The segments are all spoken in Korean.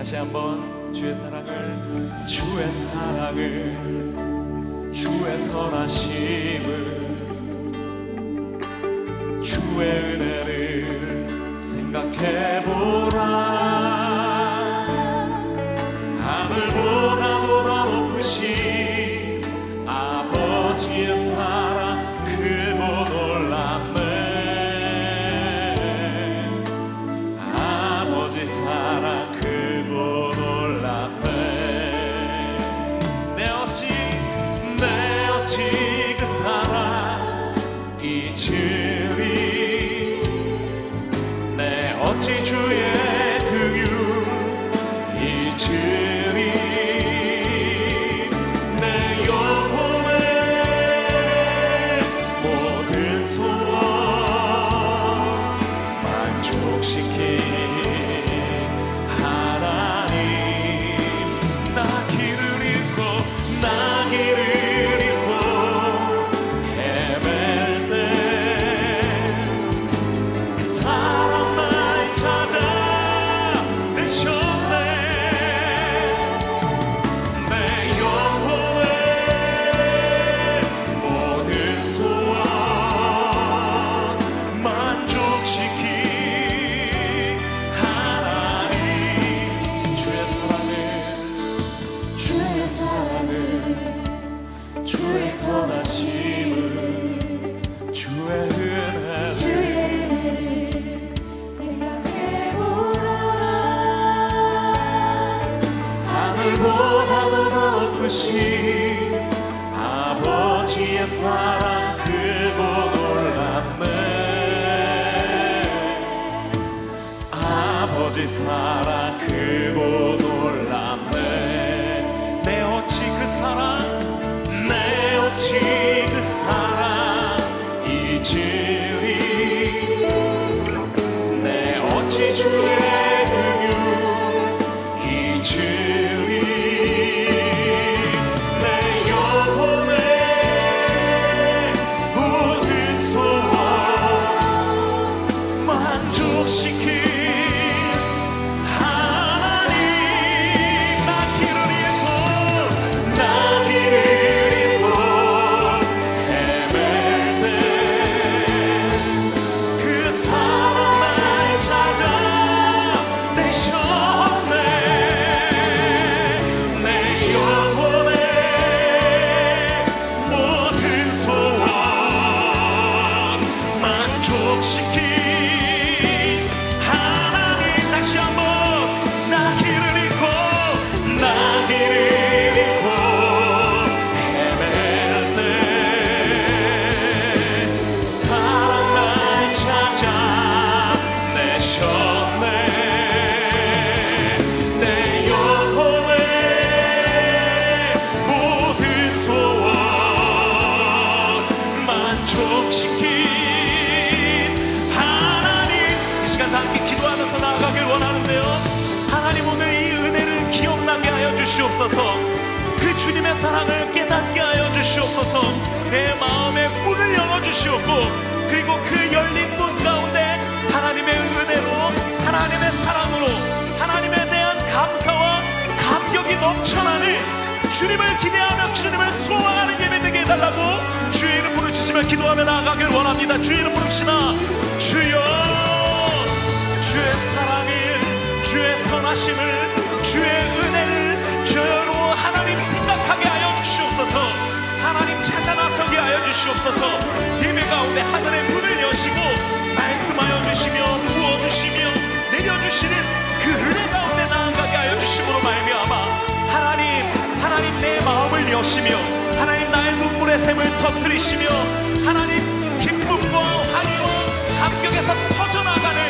다시 한번 주의 사랑을 주의 사랑을 주의 선하심을 주의 은혜를 만 아버지의 사랑 주시옵소서. 그 주님의 사랑을 깨닫게 하여 주시옵소서. 내 마음의 문을 열어 주시옵고 그리고 그 열린 문 가운데 하나님의 은혜로 하나님의 사랑으로 하나님에 대한 감사와 감격이 넘쳐나는 주님을 기대하며 주님을 소망하는 예배 되게 해달라고 주의 이름 부르짖으며 기도하며 나아가길 원합니다. 주의 이름 부릅시다. 주여 주의 사랑을 주의 선하심을 주의 은혜를 주여로 하나님 생각하게 하여 주시옵소서. 하나님 찾아 나서게 하여 주시옵소서. 예배 가운데 하늘의 문을 여시고 말씀하여 주시며 부어주시며 내려주시는 그 은혜 가운데 나아가게 하여 주심으로 말미암아 하나님 하나님 내 마음을 여시며 하나님 나의 눈물의 샘을 터뜨리시며 하나님 기쁨과 환희와 감격에서 터져나가는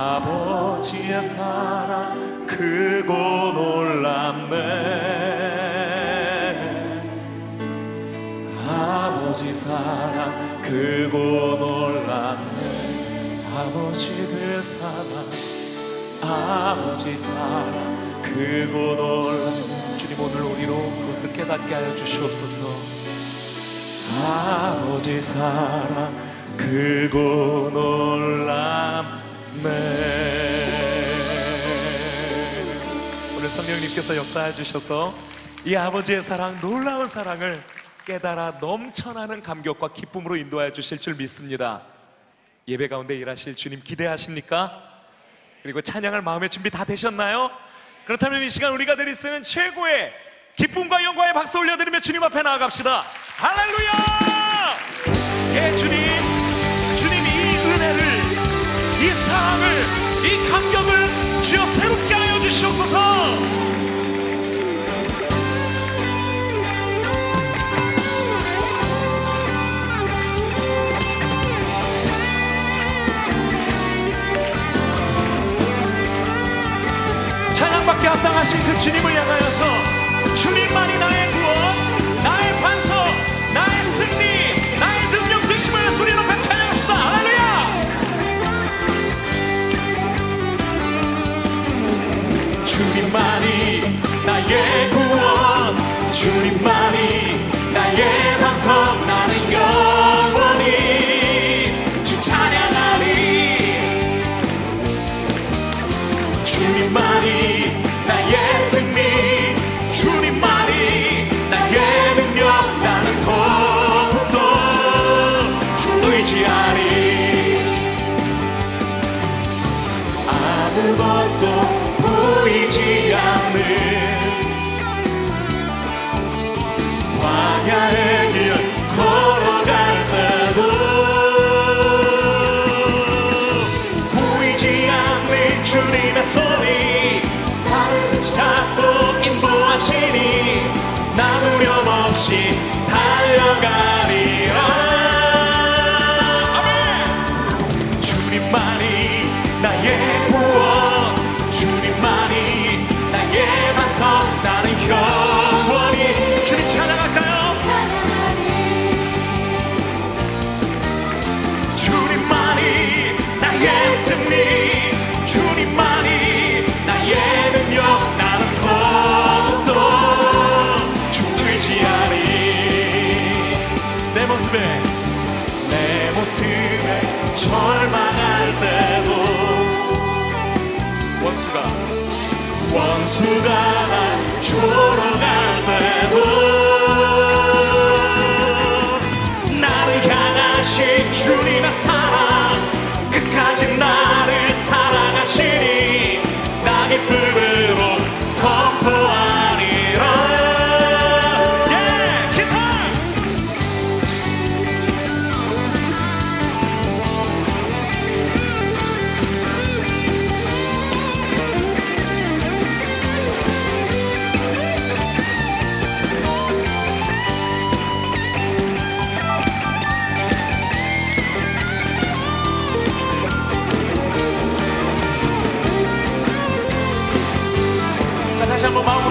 아버지의 사랑 크고 놀랍네. 아버지 사랑 크고 놀랍네. 아버지 그 사랑 아버지 사랑 크고 놀랍네. 주님 오늘 우리로 그것을 깨닫게 하여 주시옵소서. 아버지 사랑 크고 놀랍네 오늘 성령님께서 역사해 주셔서 이 아버지의 사랑 놀라운 사랑을 깨달아 넘쳐나는 감격과 기쁨으로 인도하여 주실 줄 믿습니다. 예배 가운데 일하실 주님 기대하십니까? 그리고 찬양할 마음의 준비 다 되셨나요? 그렇다면 이 시간 우리가 드릴 수 있는 최고의 기쁨과 영광의 박수 올려드리며 주님 앞에 나아갑시다. 할렐루야! 예 주님 이 사랑을 이 감격을 주여 새롭게 하여 주시옵소서. 찬양받게 합당하신 그 주님을 향하여서 주님만이 나의 달 절망할 때도 원수가 원수가 날 조롱할 때도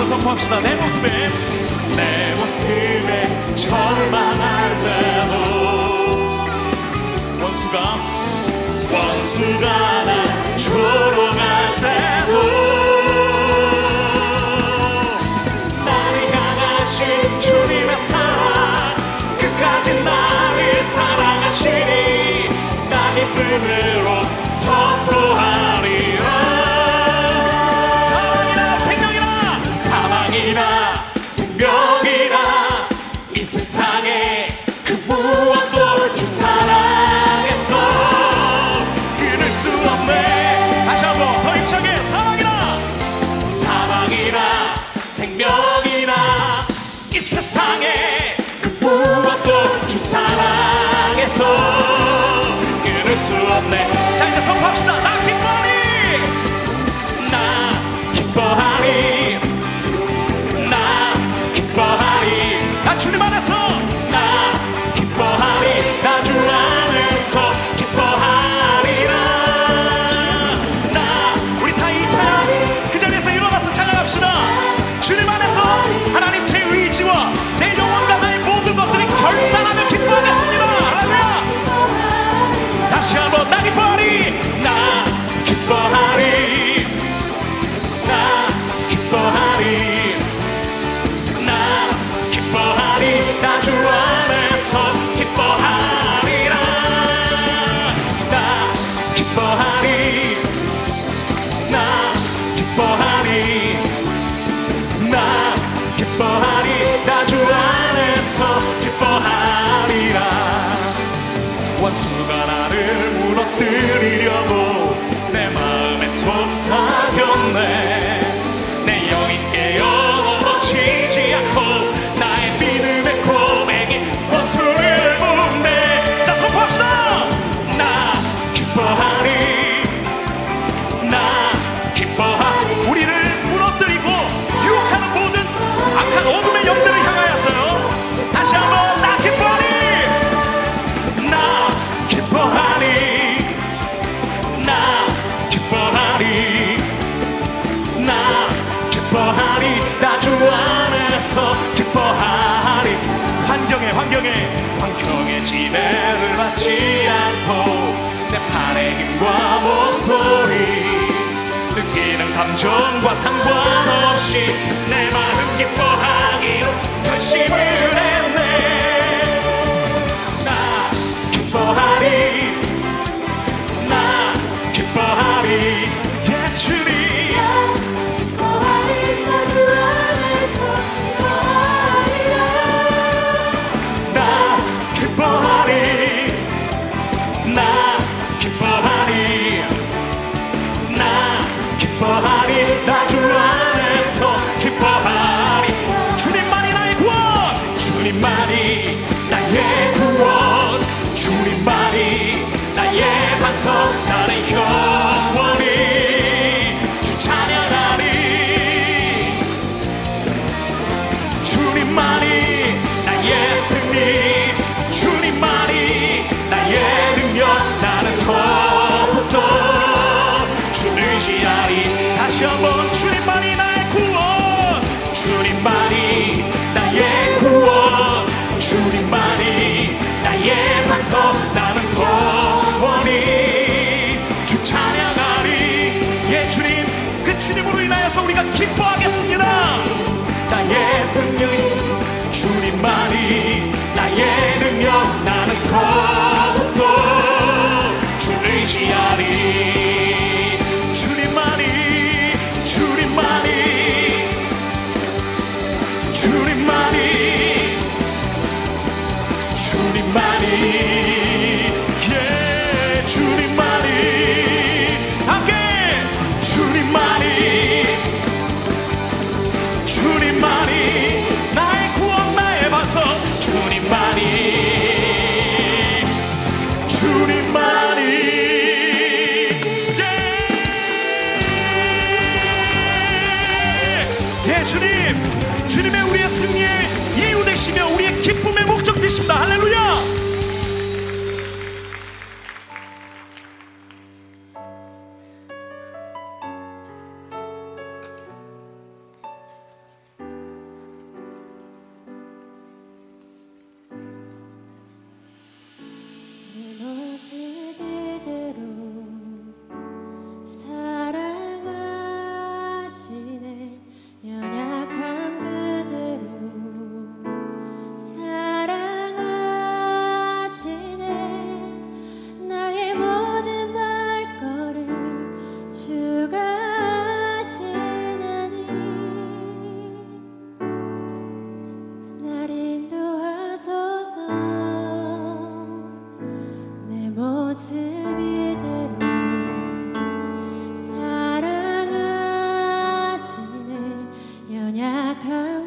선포합시다. 내 모습에 내 모습에 절망한다도 원수가 원수가 날 조롱할 때도 나를 향하신 주님의 사랑 끝까지 나를 사랑하시니 나 기쁨으로 선포하리. 감정과 상관없이 내 마음 기뻐하기로 결심을 했네.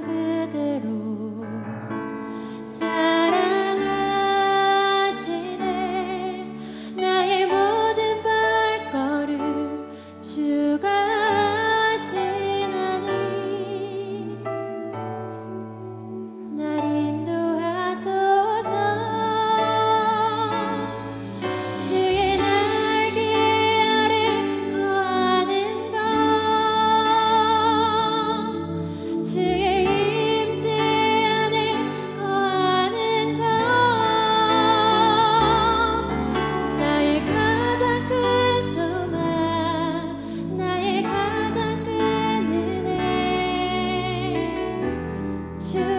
그대로 to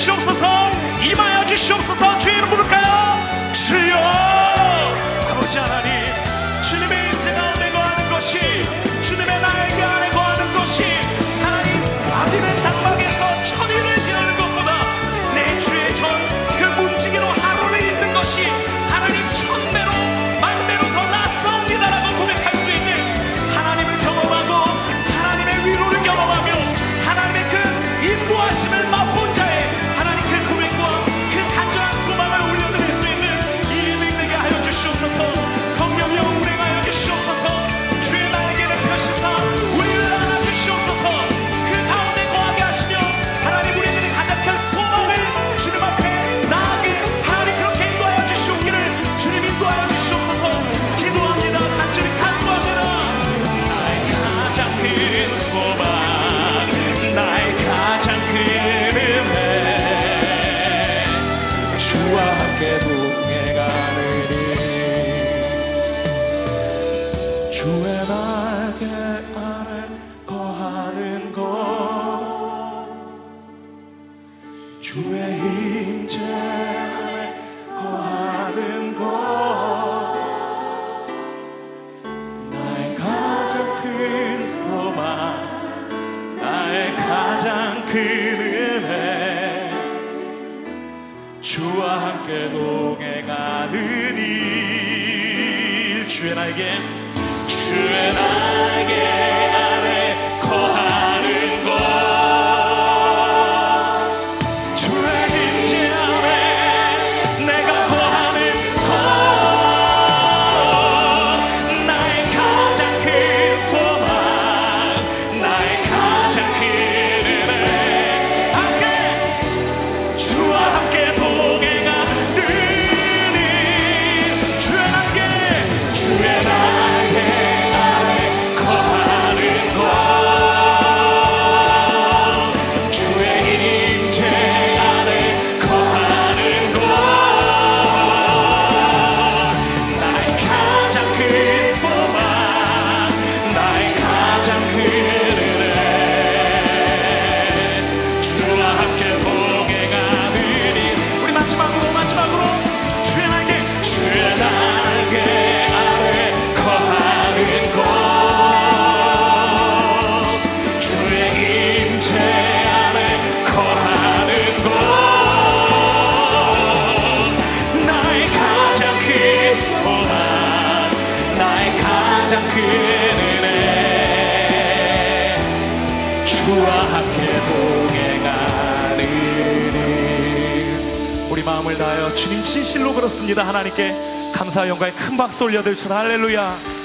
주시옵소서. 임하여 주시옵소서. 주의 이름으로 주님 진실로 그렇습니다. 하나님께 감사와 영광의 큰 박수 올려드립시다. 할렐루야